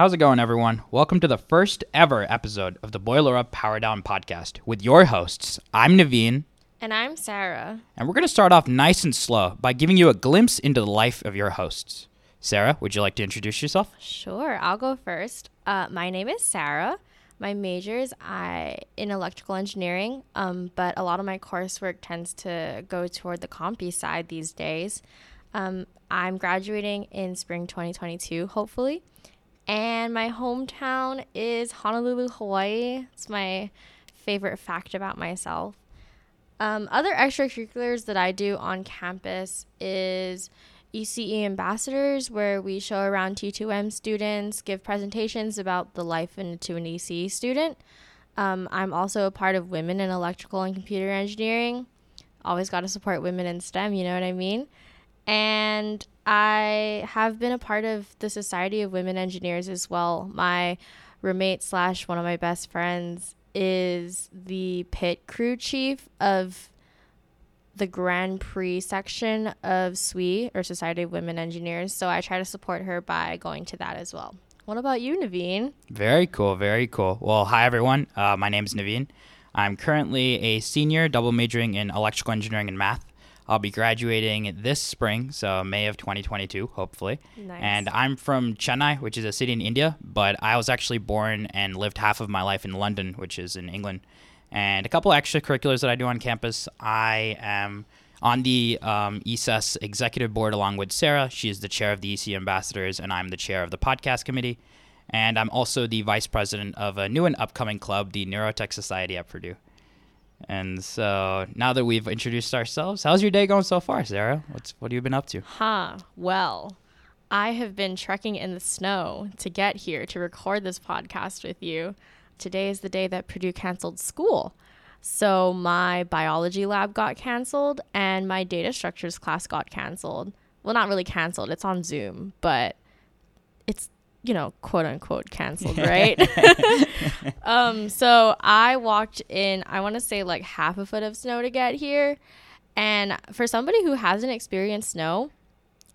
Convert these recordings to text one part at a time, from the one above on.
How's it going, everyone? Welcome to the first ever episode of the Boiler Up Power Down podcast with your hosts. I'm Naveen, And I'm Sara. and we're going to start off nice and slow by giving you a glimpse into the life of your hosts. Sara, would you like to introduce yourself? Sure, I'll go first. Uh, my name is Sara. My major is I in electrical engineering, um, but a lot of my coursework tends to go toward the compy side these days. Um, I'm graduating in spring 2022, hopefully. And my hometown is Honolulu, Hawaii. It's my favorite fact about myself. Um, other extracurriculars that I do on campus is ECE ambassadors, where we show around T2M students, give presentations about the life into an ECE student. Um, I'm also a part of Women in Electrical and Computer Engineering. Always got to support women in STEM, you know what I mean? And I have been a part of the Society of Women Engineers as well. My roommate slash one of my best friends is the pit crew chief of the Grand Prix section of SWE or Society of Women Engineers. So I try to support her by going to that as well. What about you, Naveen? Very cool, very cool. Well, hi, everyone. Uh, my name is Naveen. I'm currently a senior double majoring in electrical engineering and math. I'll be graduating this spring, so May of 2022, hopefully. Nice. And I'm from Chennai, which is a city in India, but I was actually born and lived half of my life in London, which is in England. And a couple extracurriculars that I do on campus. I am on the um, ESS executive board along with Sara. She is the chair of the EC ambassadors, and I'm the chair of the podcast committee. And I'm also the vice president of a new and upcoming club, the Neurotech Society at Purdue. And so now that we've introduced ourselves, how's your day going so far, Sara? What's what have you been up to? Huh. Well, I have been trekking in the snow to get here to record this podcast with you. Today is the day that Purdue canceled school. So my biology lab got canceled and my data structures class got canceled. Well, not really canceled, it's on Zoom, but it's, you know, quote unquote canceled, right? um, so I walked in, I want to say like half a foot of snow to get here. And for somebody who hasn't experienced snow,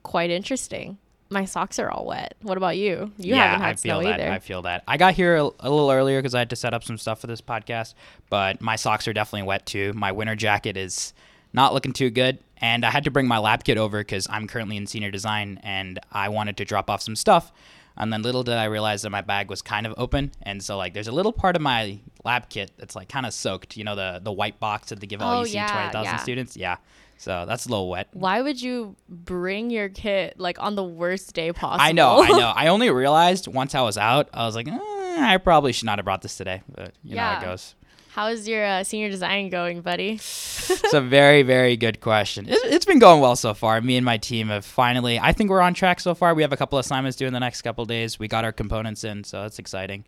quite interesting. My socks are all wet. What about you? You haven't had I feel snow that. either. I feel that. I got here a, a little earlier because I had to set up some stuff for this podcast, but my socks are definitely wet too. My winter jacket is not looking too good, and I had to bring my lab kit over because I'm currently in senior design and I wanted to drop off some stuff. And then little did I realize that my bag was kind of open, and so like there's a little part of my lab kit that's like kind of soaked. You know the the white box that they give all Oh, EC yeah, twenty thousand yeah. students. Yeah, so that's a little wet. Why would you bring your kit like on the worst day possible? I know, I know. I only realized once I was out, I was like, eh, I probably should not have brought this today, but you know how it goes. How's your uh, senior design going, buddy? It's a very, very good question. It, it's been going well so far. Me and my team have finally, I think we're on track so far. We have a couple assignments due in the next couple days. We got our components in, so that's exciting.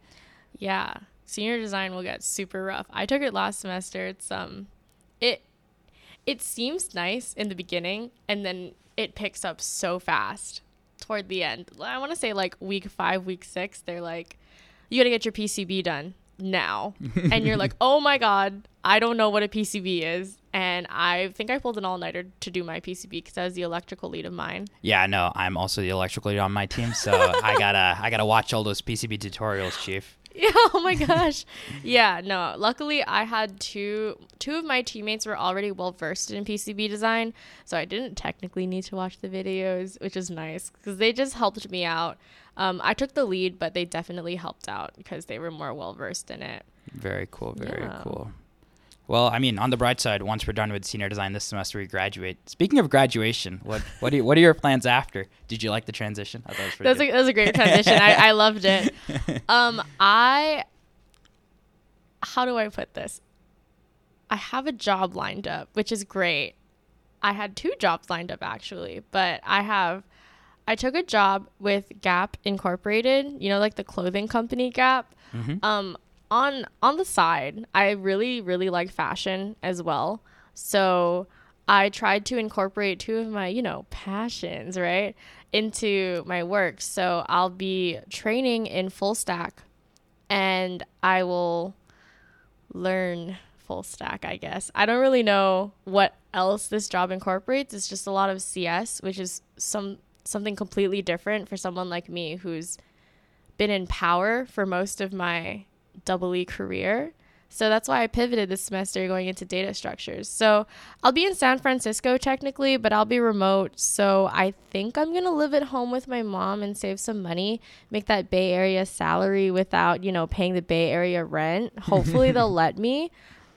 Yeah, senior design will get super rough. I took it last semester. It's um, it it seems nice in the beginning, and then it picks up so fast toward the end. I want to say like week five, week six. They're like, you got to get your PCB done now, and you're like, oh my god, I don't know what a PCB is. And I think I pulled an all nighter to do my PCB because I was the electrical lead of mine. Yeah, no, I'm also the electrical lead on my team, so I gotta, I gotta watch all those PCB tutorials, Chief. Yeah, oh my gosh. Yeah, no. Luckily I had two two of my teammates were already well versed in PCB design, so I didn't technically need to watch the videos, which is nice cuz they just helped me out. Um, I took the lead, but they definitely helped out because they were more well versed in it. Very cool, very Yeah. cool. Well, I mean, on the bright side, once we're done with senior design this semester, we graduate. Speaking of graduation, what what are you, what are your plans after? Did you like the transition? I thought it was pretty That was, a, that was a great transition. I, I loved it. Um, I how do I put this? I have a job lined up, which is great. I had two jobs lined up actually, but I have I took a job with Gap Incorporated, you know, like the clothing company Gap. Mhm. Um, on on the side, I really really like fashion as well. So I tried to incorporate two of my, you know, passions, right, into my work. So I'll be training in full stack and I will learn full stack, I guess. I don't really know what else this job incorporates. It's just a lot of CS, which is some something completely different for someone like me who's been in power for most of my double E career. So that's why I pivoted this semester going into data structures. So I'll be in San Francisco technically, but I'll be remote. So I think I'm going to live at home with my mom and save some money, make that Bay Area salary without, you know, paying the Bay Area rent. Hopefully they'll let me.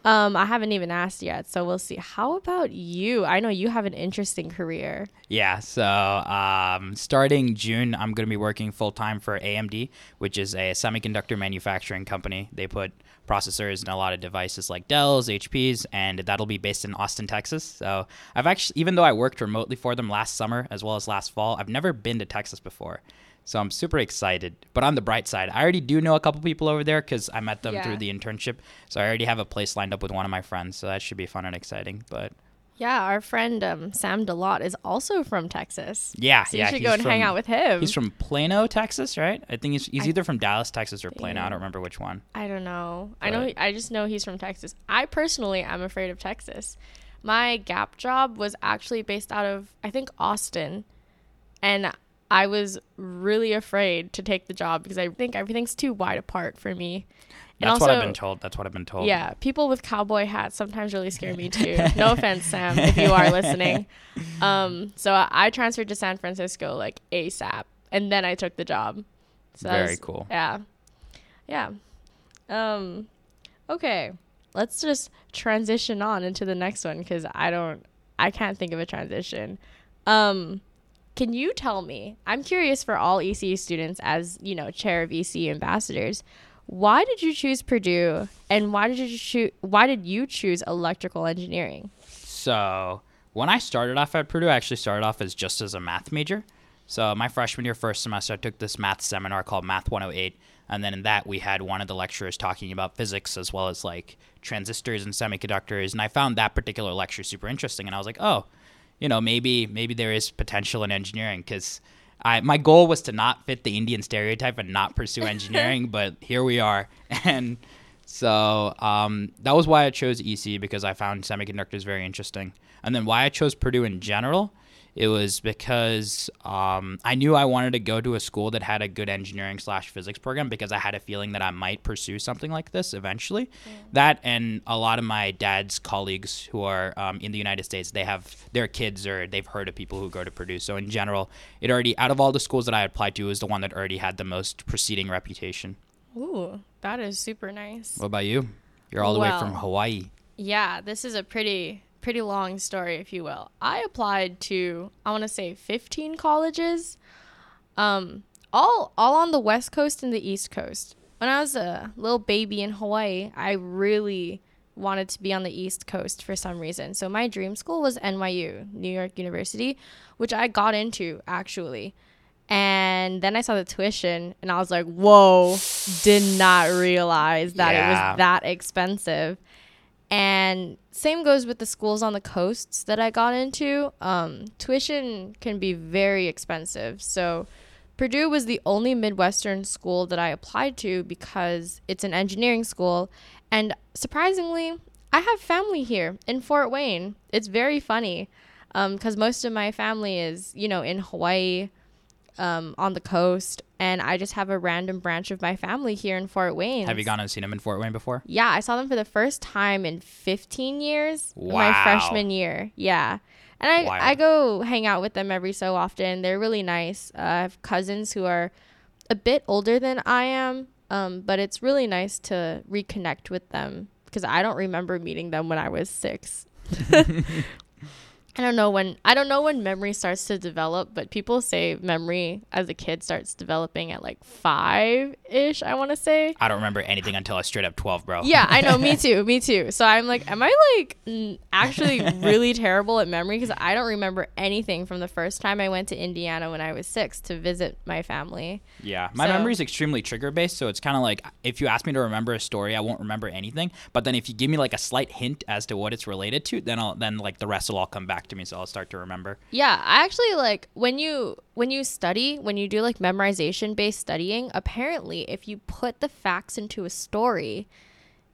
Um, I haven't even asked yet, so we'll see. How about you? I know you have an interesting career. Yeah, so um, starting June, I'm going to be working full time for AMD, which is a semiconductor manufacturing company. They put processors in a lot of devices like Dell's, HP's, and that'll be based in Austin, Texas. So I've actually, even though I worked remotely for them last summer as well as last fall, I've never been to Texas before. So I'm super excited. But on the bright side, I already do know a couple people over there because I met them Yeah. through the internship. So I already have a place lined up with one of my friends. So that should be fun and exciting. But Yeah, our friend um, Sam Delot is also from Texas. yeah, So yeah, you should go and hang out with him. He's from Plano, Texas, right? I think he's, he's I either from Dallas, Texas, or Plano. I don't remember which one. I don't know. I know. But- I just know he's from Texas. I personally am afraid of Texas. My Gap job was actually based out of I think Austin, and I was really afraid to take the job because I think everything's too wide apart for me. And That's what I've been told. That's what I've been told. Yeah, people with cowboy hats sometimes really scare me too. no offense, Sam, if you are listening. Um, so I, I transferred to San Francisco like ASAP, and then I took the job. So Very was- cool. Yeah, yeah. Um, okay, let's just transition on into the next one because I don't, I can't think of a transition. Um, can you tell me? I'm curious for all ECE students, as you know, chair of ECE ambassadors. Why did you choose Purdue, and why did you choose? Why did you choose electrical engineering? So when I started off at Purdue, I actually started off as just as a math major. So my freshman year, first semester, I took this math seminar called Math 108, and then in that we had one of the lecturers talking about physics as well as like transistors and semiconductors, and I found that particular lecture super interesting, and I was like, oh, you know, maybe maybe there is potential in engineering because. I, my goal was to not fit the Indian stereotype and not pursue engineering, but here we are. And so um, that was why I chose EC because I found semiconductors very interesting. And then why I chose Purdue in general, it was because um, I knew I wanted to go to a school that had a good engineering slash physics program because I had a feeling that I might pursue something like this eventually. That and a lot of my dad's colleagues who are um, in the United States, they have their kids or they've heard of people who go to Purdue. So in general, it already out of all the schools that I applied to, it was the one that already had the most preceding reputation. Ooh, that is super nice. What about you? You're all the way from Hawaii. Yeah, this is a pretty pretty long story, if you will. I applied to I want to say 15 colleges, um, all all on the West Coast and the East Coast. When I was a little baby in Hawaii, I really wanted to be on the East Coast for some reason. So my dream school was NYU, New York University, which I got into actually. And then I saw the tuition and I was like, whoa, did not realize that it was that expensive. And same goes with the schools on the coasts that I got into. Um, tuition can be very expensive. So Purdue was the only Midwestern school that I applied to because it's an engineering school. And surprisingly, I have family here in Fort Wayne. It's very funny because most of my family is, you know, in Hawaii, um, on the coast. And I just have a random branch of my family here in Fort Wayne. Have you gone and seen them in Fort Wayne before? Yeah, I saw them for the first time in 15 years. Wow. My freshman year. Yeah. And I, Wild. I go hang out with them every so often. They're really nice. Uh, I have cousins who are a bit older than I am, um, but it's really nice to reconnect with them because I don't remember meeting them when I was six. I don't know when I don't know when memory starts to develop, but people say memory as a kid starts developing at like five ish. I want to say. I don't remember anything until I straight up 12, bro. Yeah, I know. Me too. Me too. So I'm like, am I like actually really terrible at memory? Because I don't remember anything from the first time I went to Indiana when I was six to visit my family. Yeah. My So- memory is extremely trigger based. So it's kind of like if you ask me to remember a story, I won't remember anything. But then if you give me like a slight hint as to what it's related to, then I'll, then like the rest will all come back to me. So I'll start to remember. Yeah, I actually like when you when you study when you do like memorization based studying. Apparently, if you put the facts into a story,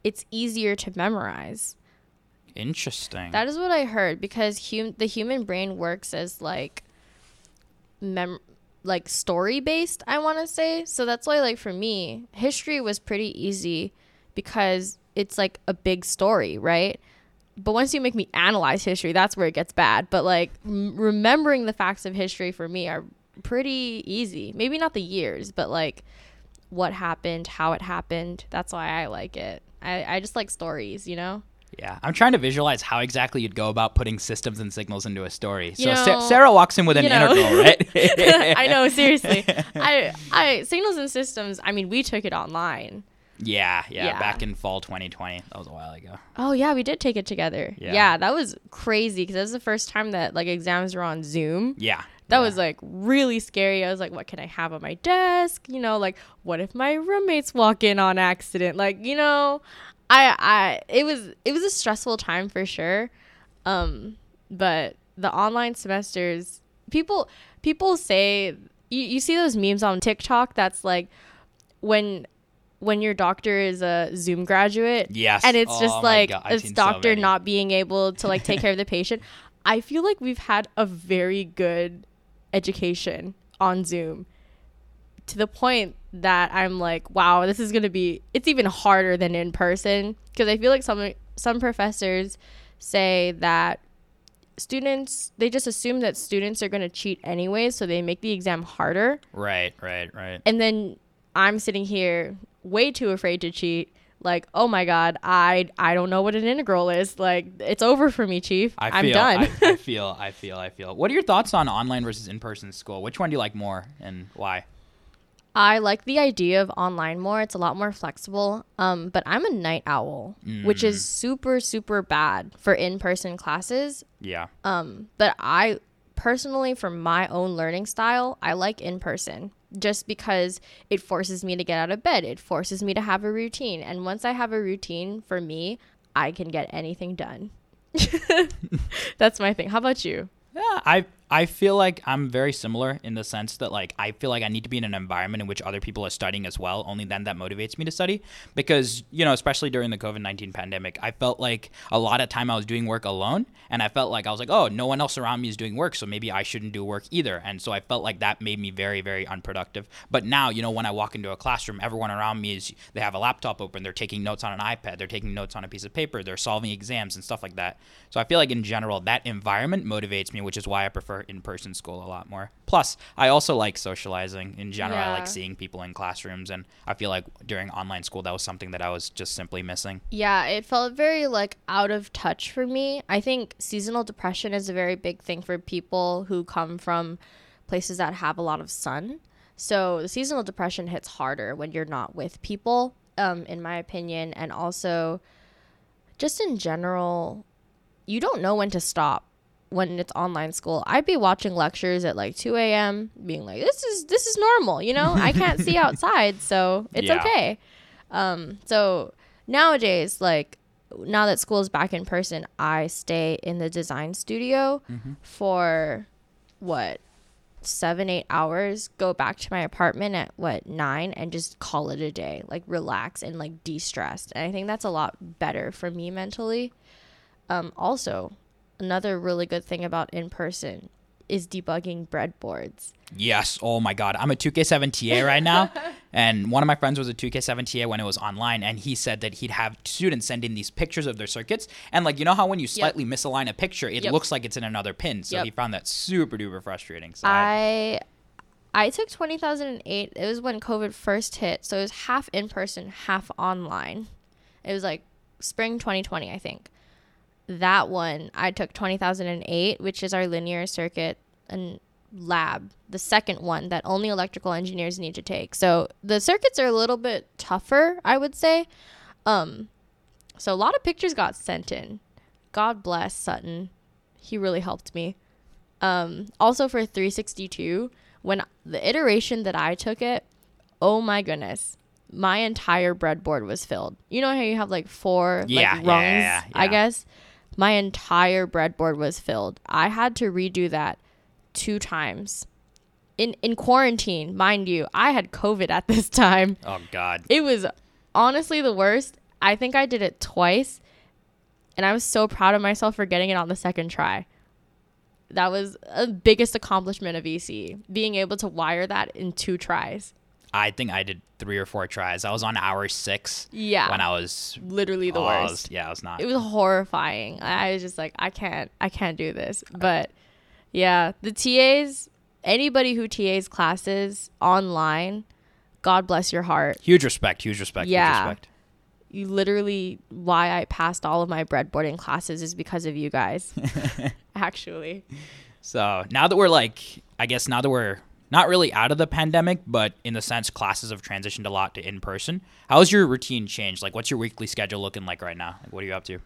it's easier to memorize. Interesting. That is what I heard because hum- the human brain works as like mem- like story based, I want to say. So that's why like for me, history was pretty easy because it's like a big story, right? But once you make me analyze history, that's where it gets bad. But like m- remembering the facts of history for me are pretty easy. Maybe not the years, but like what happened, how it happened. That's why I like it. I, I just like stories, you know? Yeah, I'm trying to visualize how exactly you'd go about putting systems and signals into a story. So You Sa- Sara walks in with an you know. integral, right? I know, seriously. I I signals and systems, I mean, we took it online. Yeah, yeah, Yeah. Back in fall 2020, that was a while ago. Oh yeah, we did take it together. Yeah. Yeah, that was crazy because that was the first time that like exams were on Zoom. Yeah, That yeah. was like really scary. I was like, what can I have on my desk? You know, like what if my roommates walk in on accident? Like, you know, I I it was it was a stressful time for sure. Um, but the online semesters, people people say you, you see those memes on TikTok that's like when when your doctor is a Zoom graduate. Yes. And it's Oh just like God, this seen so doctor not being able to like take care of the patient. I feel like we've had a very good education on Zoom to the point that I'm like, wow, this is going to be it's even harder than in person because I feel like some some professors say that students they just assume that students are going to cheat anyway, so they make the exam harder. Right, right, right. And then I'm sitting here way too afraid to cheat. Like, oh my god, I I don't know what an integral is. Like, it's over for me, chief. I I'm done. I, I feel, I feel, I feel. What are your thoughts on online versus in-person school? Which one do you like more, and why? I like the idea of online more. It's a lot more flexible. Um, but I'm a night owl, which is super super bad for in-person classes. Yeah, Um, but I personally, for my own learning style, I like in person just because it forces me to get out of bed. It forces me to have a routine. And once I have a routine for me, I can get anything done. That's my thing. How about you? yeah. I I feel like I'm very similar in the sense that like I feel like I need to be in an environment in which other people are studying as well. Only then that motivates me to study because you know, especially during the COVID nineteen pandemic, I felt like a lot of time I was doing work alone, and I felt like I was like, oh, no one else around me is doing work, so maybe I shouldn't do work either. And so I felt like that made me very very unproductive. But now, you know, when I walk into a classroom, everyone around me is they have a laptop open, they're taking notes on an iPad, they're taking notes on a piece of paper, they're solving exams and stuff like that. So I feel like in general that environment motivates me, which is why I prefer in-person school a lot more. Plus, I also like socializing in general. I like seeing people in classrooms and I feel like during online school that was something that I was just simply missing. Yeah, it felt very like out of touch for me. I think seasonal depression is a very big thing for people who come from places that have a lot of sun. So the seasonal depression hits harder when you're not with people, um, in my opinion, and also just in general, you don't know when to stop when it's online school. I'd be watching lectures at like 2 a.m. being like, this is this is normal, you know. I can't see outside, so it's Yeah. okay. Um, so nowadays, like now that school is back in person, I stay in the design studio for what seven eight hours go back to my apartment at what nine and just call it a day like relax and like de-stress and i think that's a lot better for me mentally um also another really good thing about in person is debugging breadboards Yes. Oh my God. I'm a 2K7 TA right now. and one of my friends was a 2K7 TA when it was online. And he said that he'd have students send in these pictures of their circuits. And like, you know how when you slightly misalign a picture, it Yep. looks like it's in another pin. So Yep. he found that super duper frustrating. So I, I I took 2008. It was when COVID first hit, so it was half in person, half online. It was like spring 2020, I think. That one I took 2008, which is our linear circuit and lab, the second one that only electrical engineers need to take. So the circuits are a little bit tougher, I would say. Um, so a lot of pictures got sent in. God bless Sutton. He really helped me. Um, also for 362, when the iteration that I took it, oh my goodness, my entire breadboard was filled. You know how you have like four Yeah, like yeah, rungs, yeah, I guess. My entire breadboard was filled. I had to redo that two times. In in quarantine, mind you, I had COVID at this time. oh God. It was honestly the worst. I think I did it twice, and I was so proud of myself for getting it on the second try. that was a biggest accomplishment of EC, being able to wire that in two tries. I think I did three or four tries. I was on hour six. Yeah. When I was literally the oh, I was- worst. yeah, I was not. It was horrifying. I was just like, I can't, I can't do this. But yeah, the TAs, anybody who TAs classes online, God bless your heart. huge respect. Huge respect. Yeah. Huge respect. You literally, why I passed all of my breadboarding classes is because of you guys. Actually. So now that we're like, I guess now that we're not really out of the pandemic, but in the sense classes have transitioned a lot to in person. How's your routine changed? Like, what's your weekly schedule looking like right now? Like, what are you up to?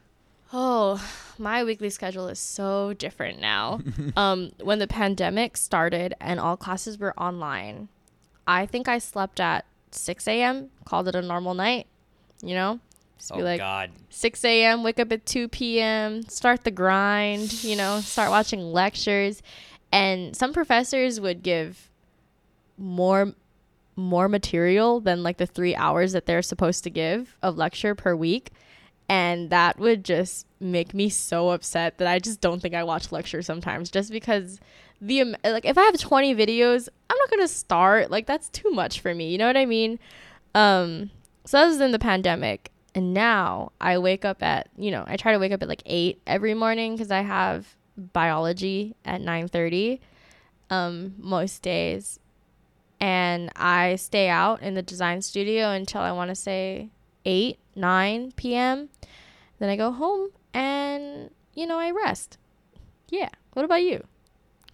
Oh, my weekly schedule is so different now. um, when the pandemic started and all classes were online, I think I slept at 6 a.m., called it a normal night, you know? Just Oh be like, God. 6 a.m., wake up at 2 p.m., start the grind, you know, start watching lectures. And some professors would give more more material than like the three hours that they're supposed to give of lecture per week. And that would just make me so upset that I just don't think I watch lectures sometimes just because the like if I have 20 videos, I'm not going to start. Like that's too much for me. You know what I mean? Um so that was in the pandemic. And now I wake up at, you know, I try to wake up at like 8 every morning cuz I have biology at 9:30 um most days. And I stay out in the design studio until I want to say 8, 9 p.m. Then I go home and, you know, I rest. Yeah. What about you?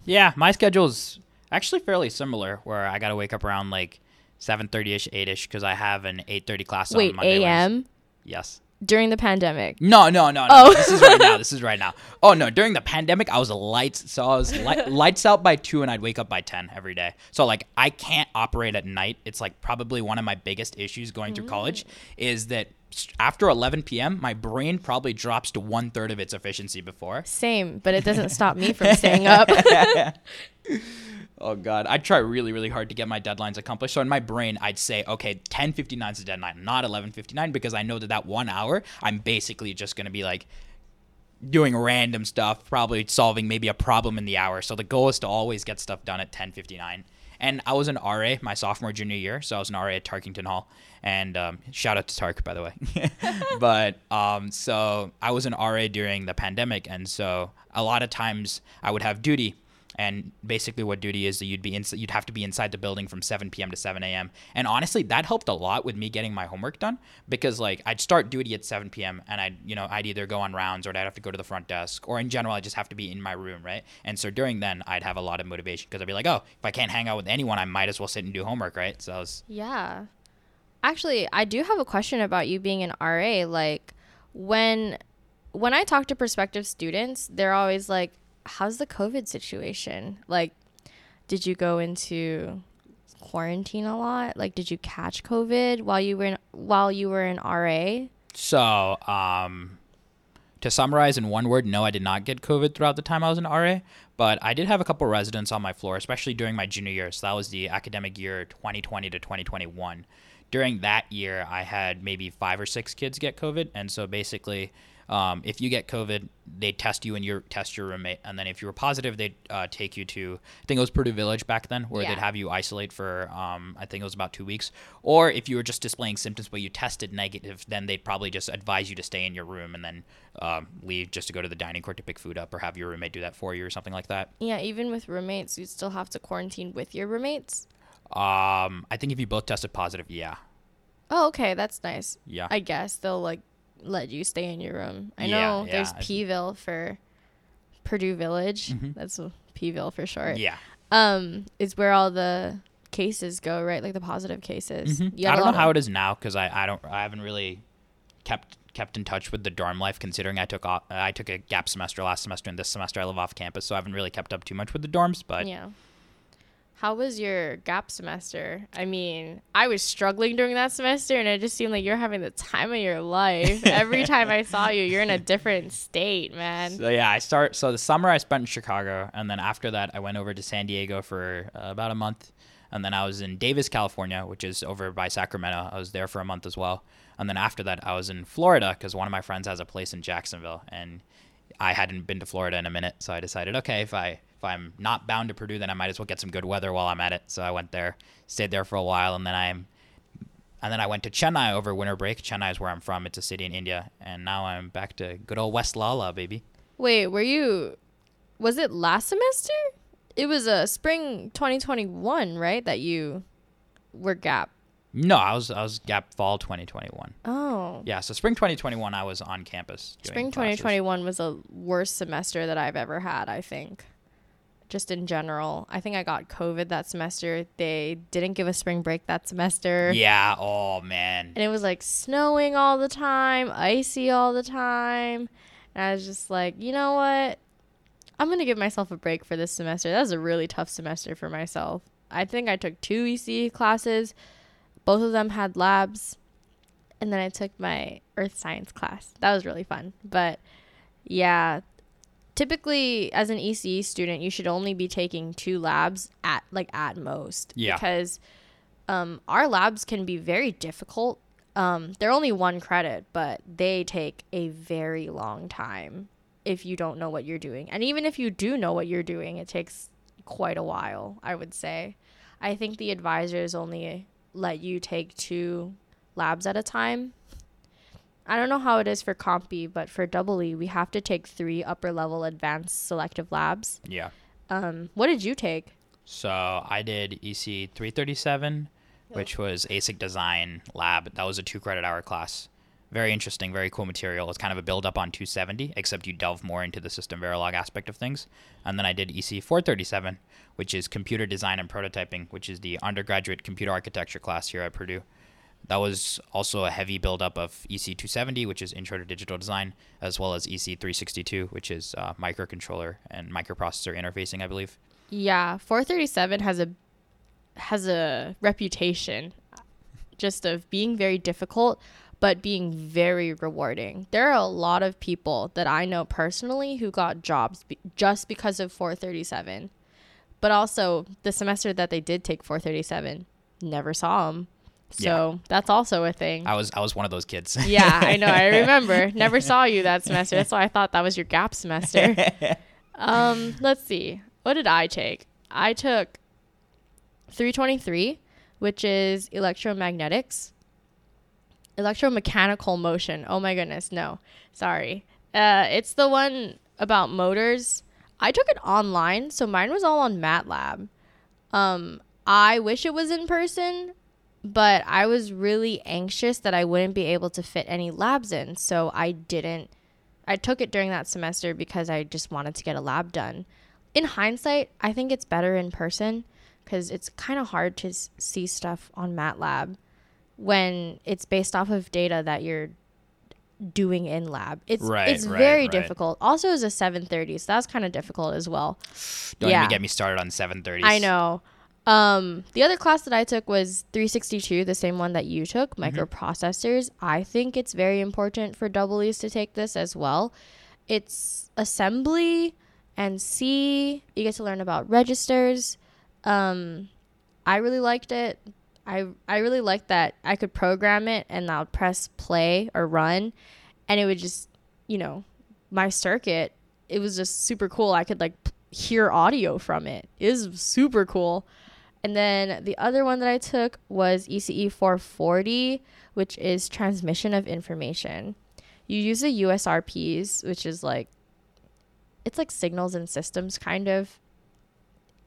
Yeah, my schedule's actually fairly similar. Where I gotta wake up around like seven thirty ish, eight ish, because I have an eight thirty class on Wait, Monday. Wednesday. a.m. Yes. During the pandemic. No, no, no, no. Oh. This is right now. This is right now. Oh no, during the pandemic, I was lights. So I was li- lights out by two, and I'd wake up by ten every day. So like, I can't operate at night. It's like probably one of my biggest issues going through mm. college is that after 11 p.m., my brain probably drops to one third of its efficiency before. Same, but it doesn't stop me from staying up. Oh god, I try really, really hard to get my deadlines accomplished. So in my brain, I'd say, okay, 10:59 is the deadline, not 11:59, because I know that that one hour, I'm basically just gonna be like doing random stuff, probably solving maybe a problem in the hour. So the goal is to always get stuff done at 10:59. And I was an RA my sophomore junior year, so I was an RA at Tarkington Hall. And um, shout out to Tark, by the way. but um, so I was an RA during the pandemic, and so a lot of times I would have duty and basically what duty is that you'd be you'd have to be inside the building from 7 p.m. to 7 a.m. And honestly, that helped a lot with me getting my homework done because like I'd start duty at 7 p.m. and I'd you know I'd either go on rounds or I'd have to go to the front desk or in general I just have to be in my room, right? And so during then I'd have a lot of motivation because I'd be like, oh, if I can't hang out with anyone, I might as well sit and do homework, right? So I was yeah. Actually, I do have a question about you being an RA. Like when when I talk to prospective students, they're always like, "How's the COVID situation? Like did you go into quarantine a lot? Like did you catch COVID while you were in, while you were in RA?" So, um, to summarize in one word, no, I did not get COVID throughout the time I was in RA, but I did have a couple residents on my floor, especially during my junior year. So that was the academic year 2020 to 2021. During that year, I had maybe five or six kids get COVID, and so basically, um, if you get COVID, they test you and you test your roommate, and then if you were positive, they'd uh, take you to I think it was Purdue Village back then, where Yeah. they'd have you isolate for um, I think it was about two weeks. Or if you were just displaying symptoms but you tested negative, then they'd probably just advise you to stay in your room and then um, leave just to go to the dining court to pick food up, or have your roommate do that for you or something like that. Yeah, even with roommates, you still have to quarantine with your roommates. Um, I think if you both tested positive, yeah, Oh, okay, that's nice. yeah. I guess they'll like let you stay in your room. I Yeah, know yeah, there's I- Pville for Purdue Village. Mhm. That's Pville for short. yeah. Um, is where all the cases go, right? Like the positive cases. Mhm. You I don't know how of- it is now because I, I don't I haven't really kept kept in touch with the dorm life considering I took off, I took a gap semester last semester and this semester I live off campus so I haven't really kept up too much with the dorms but yeah. How was your gap semester? I mean, I was struggling during that semester, and it just seemed like you're having the time of your life. Every time I saw you, you're in a different state, man. So yeah, I start. So the summer I spent in Chicago, and then after that I went over to San Diego for uh, about a month, and then I was in Davis, California, which is over by Sacramento. I was there for a month as well, and then after that I was in Florida because one of my friends has a place in Jacksonville, and I hadn't been to Florida in a minute, so I decided, okay, if I if I'm not bound to Purdue, then I might as well get some good weather while I'm at it. So I went there, stayed there for a while, and then I'm, and then I went to Chennai over winter break. Chennai is where I'm from. It's a city in India, and now I'm back to good old West Lala, baby. Wait, were you? Was it last semester? It was a uh, spring 2021, right? That you were gap. No, I was I was gap fall 2021. Oh. Yeah, so spring 2021 I was on campus. Spring 2021 was the worst semester that I've ever had, I think. Just in general. I think I got COVID that semester. They didn't give a spring break that semester. Yeah, oh man. And it was like snowing all the time, icy all the time. And I was just like, you know what? I'm going to give myself a break for this semester. That was a really tough semester for myself. I think I took two EC classes both of them had labs. And then I took my earth science class. That was really fun. But yeah, typically as an ECE student, you should only be taking two labs at like at most. Yeah. Because um, our labs can be very difficult. Um, they're only one credit, but they take a very long time if you don't know what you're doing. And even if you do know what you're doing, it takes quite a while, I would say. I think the advisors only let you take two labs at a time. I don't know how it is for Compy, but for double E, we have to take three upper level advanced selective labs. Yeah. Um, what did you take? So I did EC 337, which was ASIC design lab. That was a two credit hour class. Very interesting, very cool material. It's kind of a build up on 270, except you delve more into the system Verilog aspect of things. And then I did EC 437, which is computer design and prototyping, which is the undergraduate computer architecture class here at Purdue. That was also a heavy buildup of EC 270, which is Intro to Digital Design, as well as EC 362, which is uh, microcontroller and microprocessor interfacing, I believe. Yeah, 437 has a has a reputation just of being very difficult but being very rewarding. There are a lot of people that I know personally who got jobs be- just because of 437. But also, the semester that they did take 437, never saw them. So yeah. that's also a thing. I was I was one of those kids. yeah, I know. I remember. Never saw you that semester. That's why I thought that was your gap semester. um, let's see. What did I take? I took 323, which is electromagnetics electromechanical motion. Oh my goodness, no. Sorry. Uh, it's the one about motors. I took it online, so mine was all on MATLAB. Um, I wish it was in person, but I was really anxious that I wouldn't be able to fit any labs in, so I didn't. I took it during that semester because I just wanted to get a lab done. In hindsight, I think it's better in person because it's kind of hard to s- see stuff on MATLAB when it's based off of data that you're doing in lab. It's right, it's right, very right. difficult. Also, as a 730, so that's kind of difficult as well. Don't yeah. even get me started on 730s. I know. Um, the other class that I took was 362, the same one that you took, mm-hmm. microprocessors. I think it's very important for double E's to take this as well. It's assembly and C. You get to learn about registers. Um, I really liked it. I I really liked that I could program it and I would press play or run, and it would just you know my circuit. It was just super cool. I could like hear audio from it. It was super cool. And then the other one that I took was ECE 440, which is transmission of information. You use the USRPs, which is like it's like signals and systems kind of.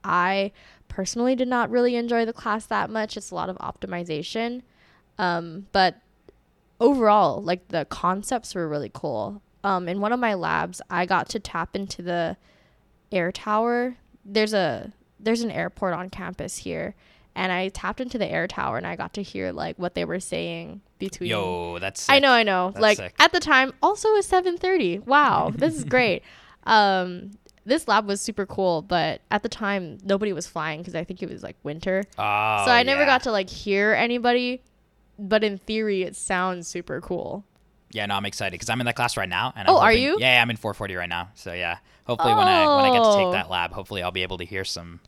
I personally did not really enjoy the class that much. It's a lot of optimization. Um, but overall, like the concepts were really cool. Um, in one of my labs, I got to tap into the air tower. There's a there's an airport on campus here, and I tapped into the air tower and I got to hear like what they were saying between. Yo, that's. Sick. I know, I know. That's like sick. at the time, also a 7:30. Wow, this is great. Um, this lab was super cool, but at the time nobody was flying because I think it was like winter. Oh, so I never yeah. got to like hear anybody, but in theory it sounds super cool. Yeah, no, I'm excited because I'm in that class right now. And oh, I'm are hoping, you? Yeah, I'm in 440 right now. So yeah, hopefully oh. when I when I get to take Oh. that lab, hopefully I'll be able to hear some.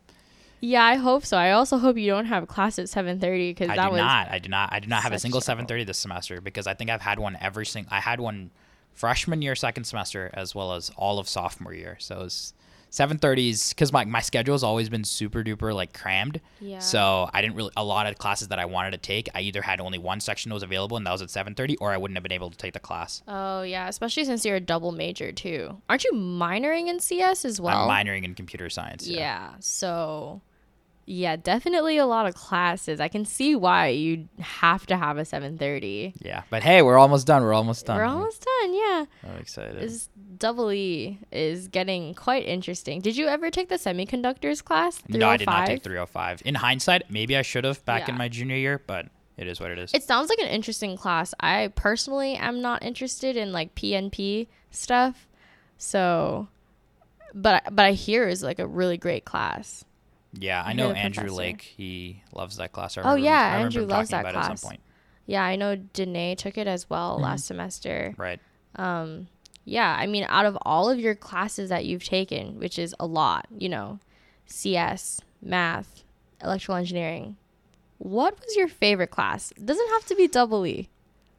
Yeah, I hope so. I also hope you don't have class at 7:30 because I that do was not. I do not. I do not have a single 730 this semester because I think I've had one every single. I had one freshman year, second semester, as well as all of sophomore year. So it's 7:30s because my my schedule has always been super duper like crammed. Yeah. So I didn't really a lot of classes that I wanted to take. I either had only one section that was available and that was at 7:30, or I wouldn't have been able to take the class. Oh yeah, especially since you're a double major too. Aren't you minoring in CS as well? I'm minoring in computer science. Yeah. So, yeah, definitely a lot of classes. I can see why you have to have a 7:30. Yeah, but hey, we're almost done. We're almost done. We're almost done. Yeah. I'm excited. This double E is getting quite interesting. Did you ever take the semiconductors class? no, I did not take 305. In hindsight, maybe I should have back in my junior year, but it is what it is. It sounds like an interesting class. I personally am not interested in like PNP stuff. So, but but I hear is like a really great class. Yeah, I know Andrew professor. Lake. He loves that class. I Oh, yeah, Andrew loves that about it at class. some point. Yeah, I know Danae took it as well Mm-hmm. last semester. Right. Um, yeah, I mean, out of all of your classes that you've taken, which is a lot, you know, CS, math, electrical engineering, what was your favorite class? It doesn't have to be double E.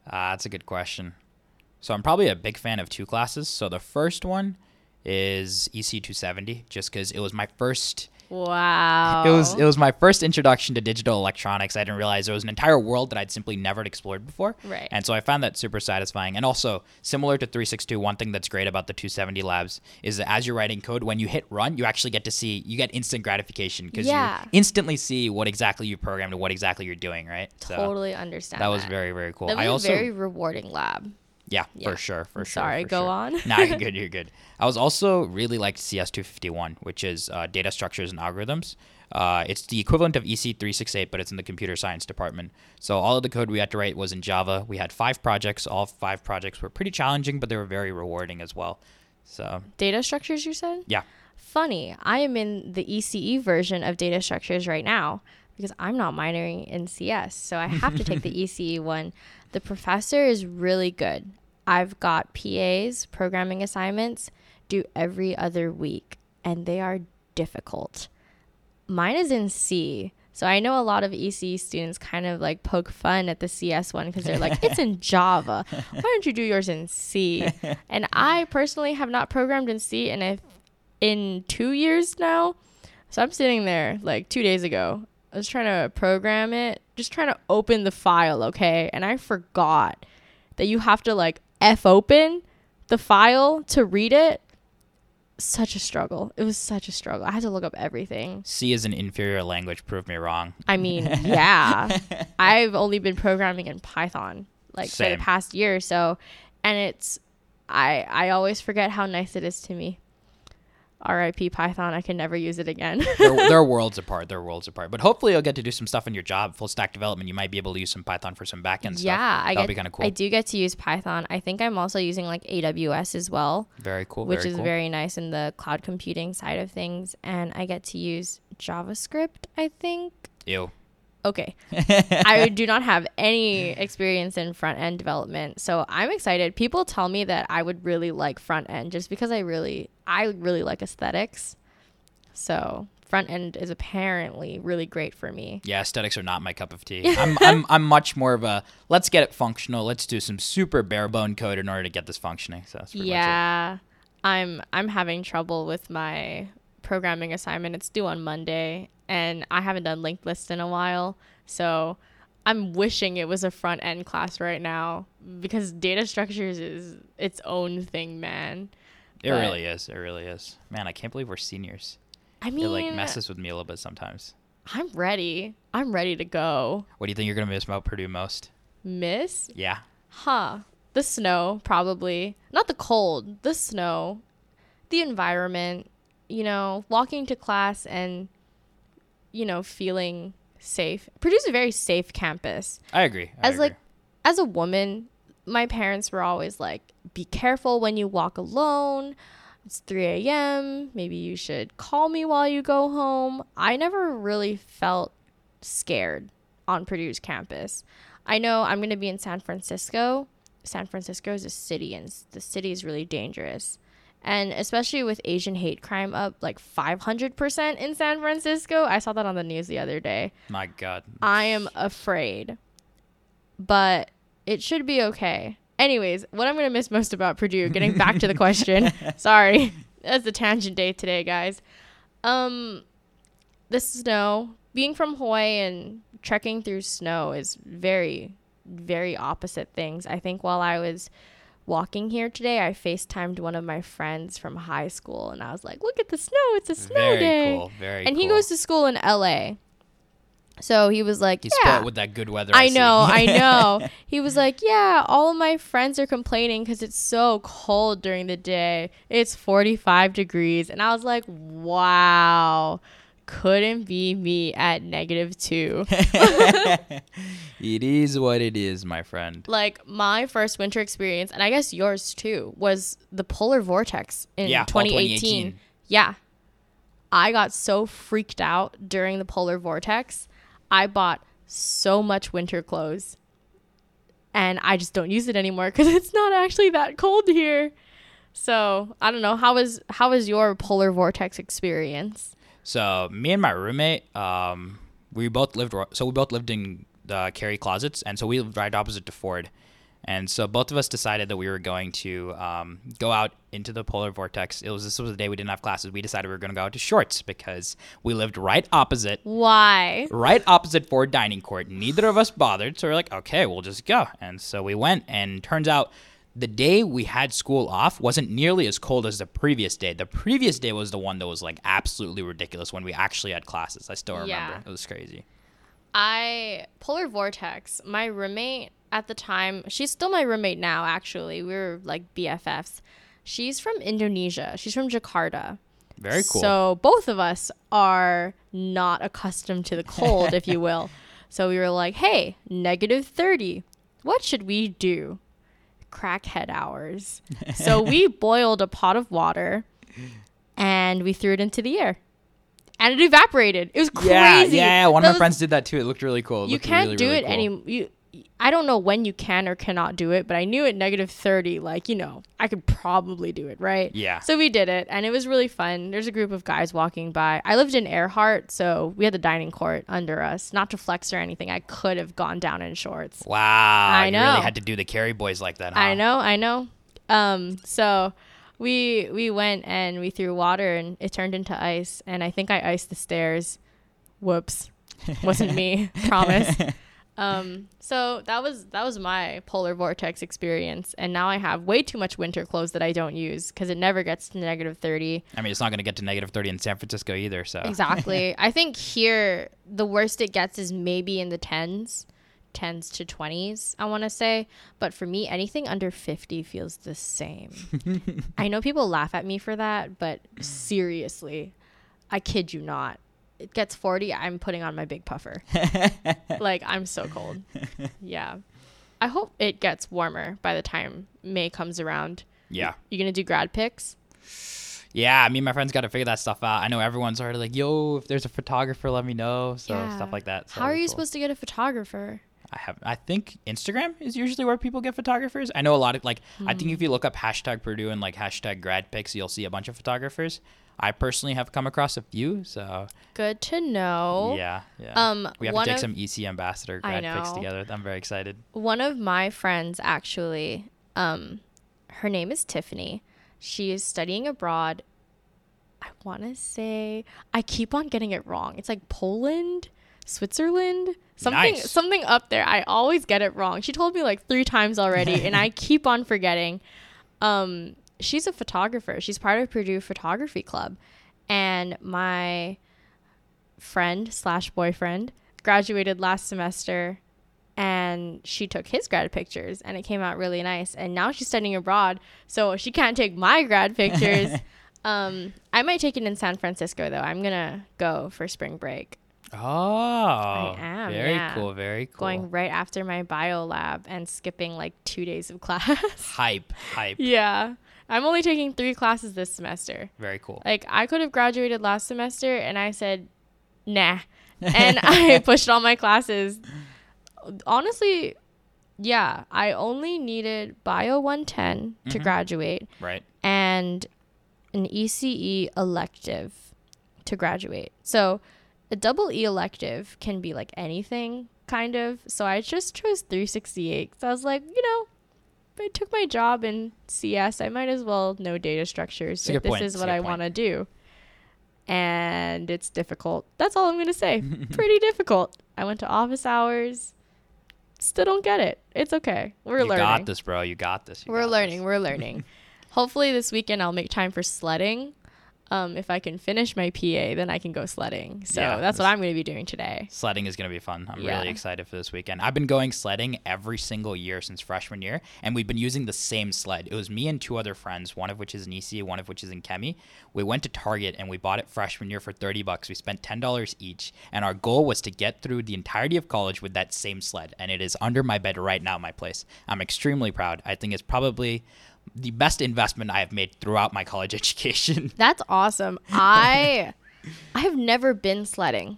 Uh, that's a good question. So I'm probably a big fan of two classes. So the first one is E EC 270, just because it was my first. Wow. It was it was my first introduction to digital electronics. I didn't realize there was an entire world that I'd simply never explored before. Right. And so I found that super satisfying. And also similar to 362, one thing that's great about the 270 labs is that as you're writing code, when you hit run, you actually get to see you get instant gratification because Yeah. you instantly see what exactly you programmed and what exactly you're doing. Right. So totally understand. that was very very cool. That was I a also very rewarding lab. Yeah, Yeah. for sure, for sure. sorry, for go sure. on. nah, you're good, you're good. I was also really liked CS251, which is uh, data structures and algorithms. Uh, it's the equivalent of E EC368, but it's in the computer science department. So all of the code we had to write was in Java. We had five projects. All five projects were pretty challenging, but they were very rewarding as well. So Data structures, you said? yeah, Funny, I am in the ECE version of data structures right now because I'm not minoring in CS. So I have to take the ECE one. The professor is really good. I've got PAs, programming assignments, due every other week, and they are difficult. Mine is in C. So I know a lot of ECE students kind of like poke fun at the CS one because they're like, it's in Java. Why don't you do yours in C? And I personally have not programmed in C in a, in two years now. So I'm sitting there like two days ago. I was trying to program it, just trying to open the file, okay? And I forgot that you have to like F open the file to read it. Such a struggle. It was such a struggle. I had to look up everything. C is an inferior language. Prove me wrong. I mean, yeah. I've only been programming in Python like for the past year or so, and it's I I always forget how nice it is to me. R.I.P. Python. I can never use it again. they're, they're worlds apart. They're worlds apart. But hopefully, you'll get to do some stuff in your job, full stack development. You might be able to use some Python for some backend stuff. yeah, I That'll get be kind of cool. I do get to use Python. I think I'm also using like AWS as well, very cool. which very is cool. very nice in the cloud computing side of things. And I get to use JavaScript. I think. Ew. Okay. I do not have any experience in front end development. So I'm excited. People tell me that I would really like front end just because I really I really like aesthetics. So front end is apparently really great for me. Yeah, aesthetics are not my cup of tea. I'm, I'm, I'm much more of a let's get it functional. Let's do some super bare bone code in order to get this functioning. So that's pretty yeah. I'm I'm having trouble with my programming assignment. It's due on Monday and I haven't done linked lists in a while. So I'm wishing it was a front end class right now because data structures is its own thing, man. it. But- really is. It really is. Man, I can't believe we're seniors. I mean, It like messes with me a little bit sometimes. I'm ready. I'm ready to go. What do you think you're gonna miss about Purdue most? Miss? Yeah. Huh. The snow, probably. Not the cold, the snow. The environment, you know, walking to class and, you know, feeling safe. Purdue's a very safe campus. I agree. I as agree. like as a woman, my parents were always like, be careful when you walk alone. It's 3 a.m. Maybe you should call me while you go home. I never really felt scared on Purdue's campus. I know I'm going to be in San Francisco. San Francisco is a city, and the city is really dangerous. And especially with Asian hate crime up like 500% in San Francisco. I saw that on the news the other day. My God. I am afraid, but it should be okay. Anyways, what I'm gonna miss most about Purdue, getting back to the question. Sorry. That's the tangent day today, guys. Um the snow. Being from Hawaii and trekking through snow is very, very opposite things. I think while I was walking here today, I FaceTimed one of my friends from high school and I was like, Look at the snow, it's a snow Very day. cool. Very and cool. he goes to school in LA. So he was like, He's yeah. with that good weather. I see. know, I know. He was like, yeah, all of my friends are complaining because it's so cold during the day. It's 45 degrees. And I was like, wow, couldn't be me at negative two. it is what it is, my friend. like, my first winter experience, and I guess yours too, was the polar vortex in Yeah, 2018. 2018. Yeah. I got so freaked out during the polar vortex. I bought so much winter clothes. And I just don't use it anymore cuz it's not actually that cold here. So, I don't know, how was how was your polar vortex experience? So me and my roommate, um, we both lived. So we both lived in the Cary Closets, and so we lived right opposite to Ford. And so both of us decided that we were going to um, go out into the polar vortex. It was this was the day we didn't have classes. We decided we were going to go out to shorts because we lived right opposite, Why? right opposite Ford Dining Court. Neither of us bothered, so we're like, okay, we'll just go. And so we went, and turns out the day we had school off wasn't nearly as cold as the previous day. The previous day was the one that was like absolutely ridiculous when we actually had classes. I still remember. Yeah. It was crazy. I polar vortex. My roommate at the time, she's still my roommate now. Actually, we were like BFFs. She's from Indonesia. She's from Jakarta. Very cool. So both of us are not accustomed to the cold, if you will. So we were like, "Hey, negative thirty. What should we do?" Crackhead hours. so we boiled a pot of water, and we threw it into the air, and it evaporated. It was crazy. yeah, yeah. One of my friends did that too. It looked really cool. It you can't really, do really it cool. any you I don't know when you can or cannot do it, but I knew at negative 30, like, you know, I could probably do it, right? Yeah. So we did it, and it was really fun. There's a group of guys walking by. I lived in Earhart, so we had the dining court under us. Not to flex or anything, I could have gone down in shorts. Wow. I You really had to do the Cary boys like that. Huh? I know, I know. Um, so we we went and we threw water, and it turned into ice. And I think I iced the stairs. Whoops, wasn't me. Promise. Um, so that was that was my polar vortex experience, and now I have way too much winter clothes that I don't use because it never gets to negative thirty. I mean, it's not going to get to negative 30 in San Francisco either. So Exactly. I think here the worst it gets is maybe in the tens, tens to twenties. I want to say, but for me, anything under fifty feels the same. I know people laugh at me for that, but seriously, I kid you not. It gets forty, I'm putting on my big puffer. like I'm so cold. Yeah. I hope it gets warmer by the time May comes around. yeah. You gonna do grad pics? Yeah, me and my friends got to figure that stuff out. I know everyone's already like, yo, if there's a photographer, let me know. So Yeah. stuff like that. So How are you cool. supposed to get a photographer? I have. I think Instagram is usually where people get photographers. I know a lot of like. I think if Hmm. you look up hashtag Purdue and like hashtag grad pics, you'll see a bunch of photographers. I personally have come across a few. So Good to know. yeah, yeah. Um, we have to take of- some EC ambassador grad pics together. I'm very excited. One of my friends actually, um, her name is Tiffany. She is studying abroad. I want to say I keep on getting it wrong. It's like Poland, Switzerland, something Nice. something up there. I always get it wrong. She told me like 3 times already and I keep on forgetting. Um she's a photographer. She's part of Purdue Photography Club. And my friend slash boyfriend graduated last semester and she took his grad pictures and it came out really nice and now she's studying abroad so she can't take my grad pictures um i might take it in san francisco though i'm gonna go for spring break Oh, I am, very yeah. cool. Very cool. going right after my bio lab and skipping like two days of class hype, hype. yeah i'm only taking three classes this semester Very cool. like i could have graduated last semester and i said nah and i pushed all my classes honestly yeah i only needed bio 110 to Mhm. graduate Right. and an ece elective to graduate so a double e elective can be like anything kind of so i just chose 368 so i was like you know I took my job in CS. I might as well know data structures if this point. is what I want to do. And it's difficult. That's all I'm going to say. Pretty difficult. I went to office hours. Still don't get it. It's okay. We're you learning. You got this, bro. You got this. You We're got learning. this. We're learning. Hopefully this weekend I'll make time for sledding. Um, if I can finish my PA, then I can go sledding. So Yeah, that's what I'm going to be doing today. Sledding is going to be fun. I'm Yeah. really excited for this weekend. I've been going sledding every single year since freshman year, and we've been using the same sled. It was me and two other friends, one of which is in EC, one of which is in Chemi. We went to Target and we bought it freshman year for 30 bucks. We spent $10 each, and our goal was to get through the entirety of college with that same sled, and it is under my bed right now in my place. I'm extremely proud. I think it's probably the best investment I have made throughout my college education. That's awesome. I I have never been sledding.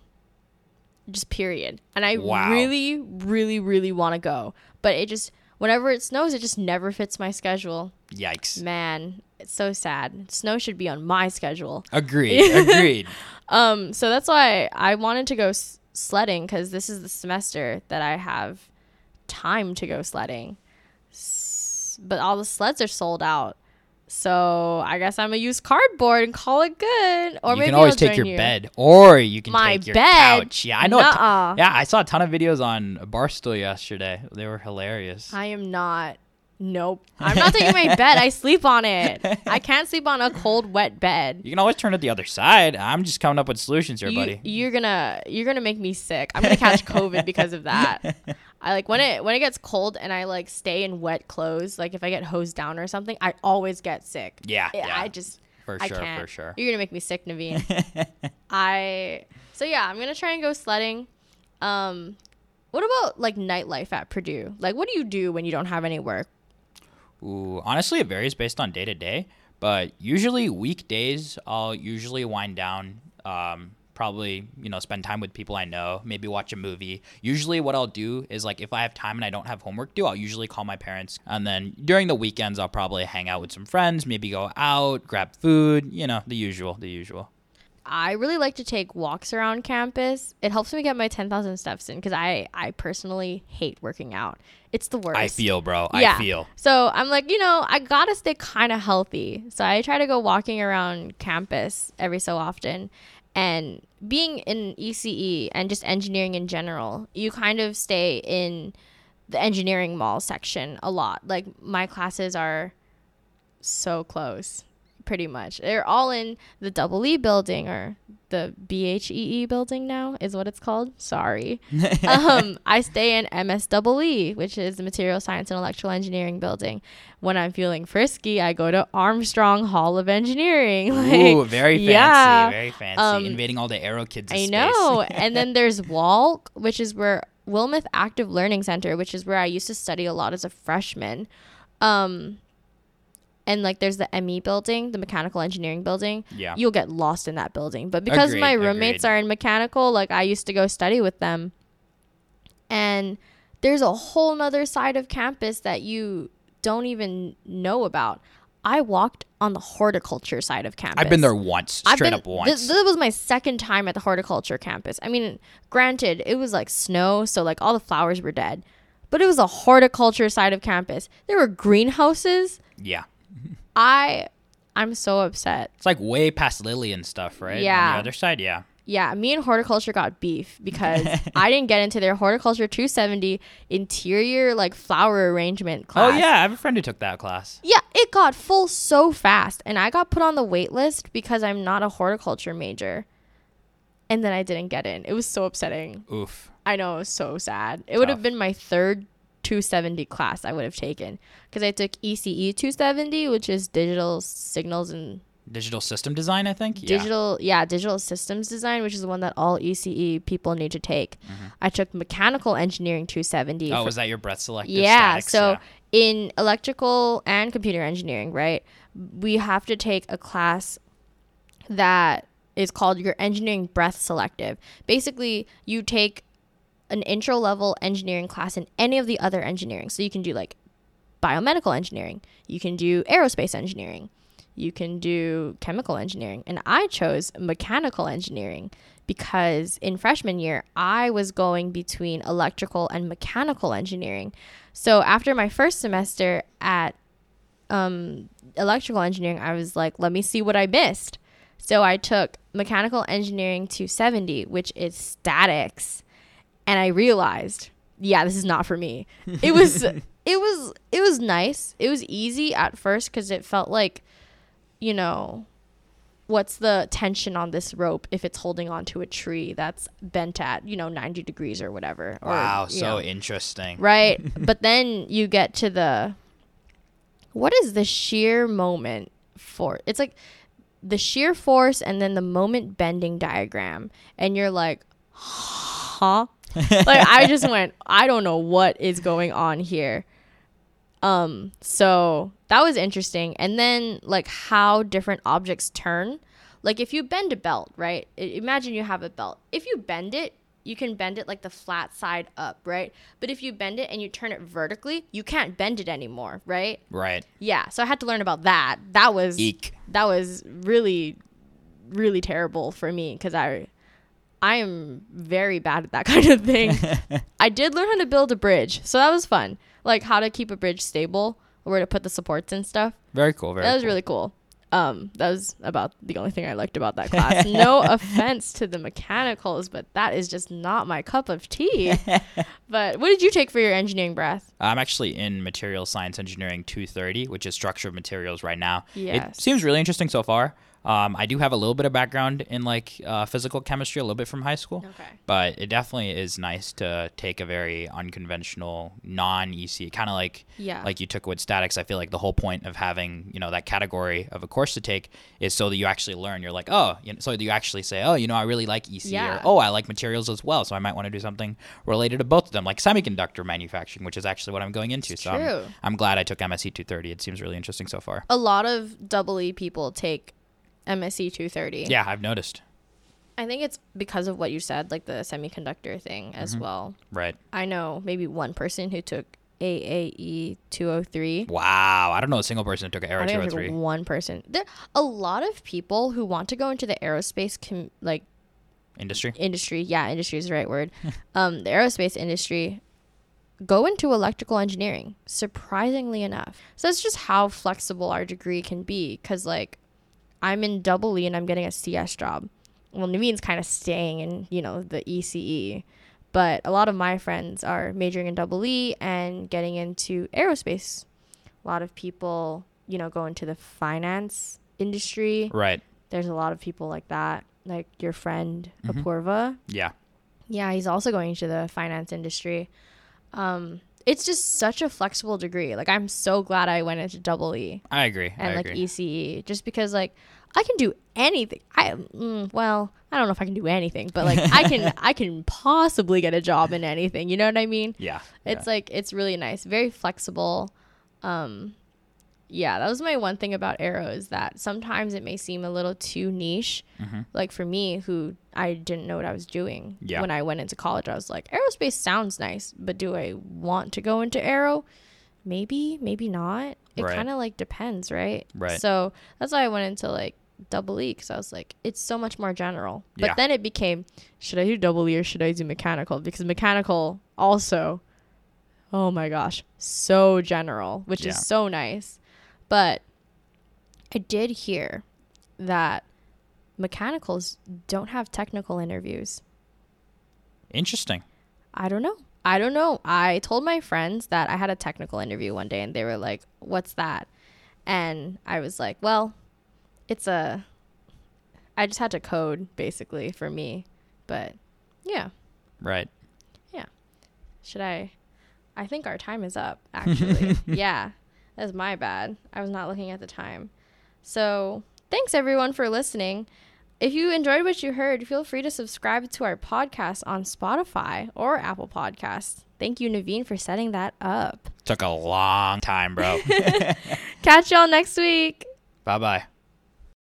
Just period. And I Wow. really really really want to go. But it just whenever it snows it just never fits my schedule. Yikes. Man, it's so sad. Snow should be on my schedule. Agreed. Agreed. Um so that's why I wanted to go s- sledding cuz this is the semester that I have time to go sledding. But all the sleds are sold out. So I guess I'm gonna use cardboard and call it good. Or you maybe can always I'll take your you. bed, or you can My take your bed? couch. Yeah, I know. ton- yeah, I saw a ton of videos on Barstool yesterday. They were hilarious. I am not. Nope. I'm not taking my bed. I sleep on it. I can't sleep on a cold, wet bed. you can always turn it the other side. I'm just coming up with solutions here, You, buddy. you're gonna you're gonna make me sick. I'm gonna catch COVID because of that. I like when it when it gets cold and I like stay in wet clothes. Like if I get hosed down or something, I always get sick. Yeah, I- yeah. I just For I sure, can't. for sure. You're gonna make me sick, Naveen. I so yeah, I'm gonna try and go sledding. Um, what about like nightlife at Purdue? Like, what do you do when you don't have any work? Ooh, honestly, it varies based on day to day, but usually weekdays, I'll usually wind down. Um, probably, you know, spend time with people I know, maybe watch a movie. Usually, what I'll do is like if I have time and I don't have homework due, I'll usually call my parents. And then during the weekends, I'll probably hang out with some friends, maybe go out, grab food, you know, the usual, the usual. I really like to take walks around campus. It helps me get my 10,000 steps in because I, I personally hate working out. It's the worst. I feel, bro. Yeah. I feel. So I'm like, you know, I gotta stay kind of healthy. So I try to go walking around campus every so often. And being in ECE and just engineering in general, you kind of stay in the engineering mall section a lot. Like my classes are so close, pretty much. They're all in the Double E building or the BHEE building now is what it's called. Sorry. um, I stay in MSEE, which is the Material Science and Electrical Engineering building. When I'm feeling frisky, I go to Armstrong Hall of Engineering. Like, Ooh, very fancy, yeah. very fancy. Um, Invading all the aero kids. I know. and then there's Walk, which is where Wilmeth Active Learning Center, which is where I used to study a lot as a freshman. Um, and like there's the ME building, the mechanical engineering building. Yeah. You'll get lost in that building. But because my roommates agreed. are in mechanical, like I used to go study with them. And there's a whole nother side of campus that you don't even know about. I walked on the horticulture side of campus. I've been there once, I've straight been- up once. This, this was my second time at the horticulture campus. I mean, granted, it was like snow, so like all the flowers were dead, but it was a horticulture side of campus. There were greenhouses. yeah. I, I'm so upset. It's like way past Lilly and stuff, right? Yeah. On the other side, yeah. Yeah, me and horticulture got beef because I didn't get into their horticulture 270 interior like flower arrangement class. Oh yeah, I have a friend who took that class. Yeah, it got full so fast, and I got put on the wait list because I'm not a horticulture major. And then I didn't get in. It was so upsetting. Oof. I know, it was so sad. It would have been my third 270 class I would have taken because I took ECE 270, which is digital signals and Digital system design, I think. Yeah. digital, yeah, digital systems design, which is the one that all ECE people need to take. Mm-hmm. I took mechanical engineering 270. Oh, for- was that your breadth elective? yeah. statics? So Yeah. in electrical and computer engineering, right, we have to take a class that is called your engineering breadth elective. Basically, you take an intro level engineering class in any of the other engineering. So you can do like biomedical engineering, you can do aerospace engineering, you can do chemical engineering. And I chose mechanical engineering because in freshman year, I was going between electrical and mechanical engineering. So after my first semester at um, electrical engineering, I was like, let me see what I missed. So I took mechanical engineering 270, which is statics, and I realized, yeah, this is not for me. It was it was it was nice. It was easy at first cuz it felt like you know, what's the tension on this rope if it's holding onto a tree that's bent at, you know, 90 degrees or whatever. Wow, you so know. interesting. Right. but then you get to the what is the shear moment for? It's like the shear force and then the moment bending diagram. And you're like, huh? like I just went, I don't know what is going on here. Um, so that was interesting. And then like how different objects turn. Like if you bend a belt, right? Imagine you have a belt. If you bend it, you can bend it like the flat side up, right? But if you bend it and you turn it vertically, you can't bend it anymore, right? Right. Yeah. So I had to learn about that. That was Eek. that was really really terrible for me because I I am very bad at that kind of thing. I did learn how to build a bridge, so that was fun. Like how to keep a bridge stable, where to put the supports and stuff. Very cool. Very that was cool. really cool. Um, that was about the only thing I liked about that class. no offense to the mechanicals, but that is just not my cup of tea. but what did you take for your engineering breadth? I'm actually in material science engineering 230, which is structure of materials right now. Yes. It seems really interesting so far. Um, I do have a little bit of background in like uh, physical chemistry, a little bit from high school. Okay. But it definitely is nice to take a very unconventional, non-EC, kind of like Yeah. like you took with statics. I feel like the whole point of having you know that category of a course to take is so that you actually learn. You're like, oh, you know, so that you actually say, oh, you know, I really like EC, Yeah. or oh, I like materials as well, so I might want to do something related to both of them, like semiconductor manufacturing, which is actually what I'm going into. so true. I'm, I'm glad I took MSE 230. It seems really interesting so far. A lot of double E people take MSE 230. Yeah, I've noticed. I think it's because of what you said, like the semiconductor thing Mm-hmm. as well. Right. I know maybe one person who took AAE 203. Wow. I don't know a single person who took an Aero I think it was 203. one person. There a lot of people who want to go into the aerospace com- like Industry. industry. Yeah, industry is the right word. um, the aerospace industry go into electrical engineering. Surprisingly enough, so that's just how flexible our degree can be. Cause like, I'm in double E and I'm getting a CS job. Well, Naveen's kind of staying in you know the ECE, but a lot of my friends are majoring in double E and getting into aerospace. A lot of people, you know, go into the finance industry. Right. There's a lot of people like that, like your friend Mhm. Apurva. Yeah. Yeah, he's also going into the finance industry. Um, it's just such a flexible degree. Like I'm so glad I went into double E I agree. I and like agree. ECE, just because like I can do anything. I mm, well, I don't know if I can do anything, but like I can I can possibly get a job in anything. You know what I mean? yeah. It's like it's really nice, very flexible. Um, yeah, that was my one thing about Aero is that sometimes it may seem a little too niche. hmm Like for me, who I didn't know what I was doing Yeah. when I went into college, I was like, aerospace sounds nice, but do I want to go into aero? Maybe, maybe not. It Right. kind of like depends, right? Right. So that's why I went into like double E because I was like, it's so much more general. But Yeah. then it became, should I do double E or should I do mechanical? Because mechanical also, oh my gosh, so general, which Yeah. is so nice. But I did hear that mechanicals don't have technical interviews. Interesting. I don't know. I don't know. I told my friends that I had a technical interview one day and they were like, "What's that?" And I was like, "Well, it's a I just had to code basically for me." But yeah, Right. Yeah. Should I I think our time is up actually. yeah. That's my bad. I was not looking at the time. So, thanks everyone for listening. If you enjoyed what you heard, feel free to subscribe to our podcast on Spotify or Apple Podcasts. Thank you, Naveen, for setting that up. Took a long time, bro. Catch y'all next week. bye bye.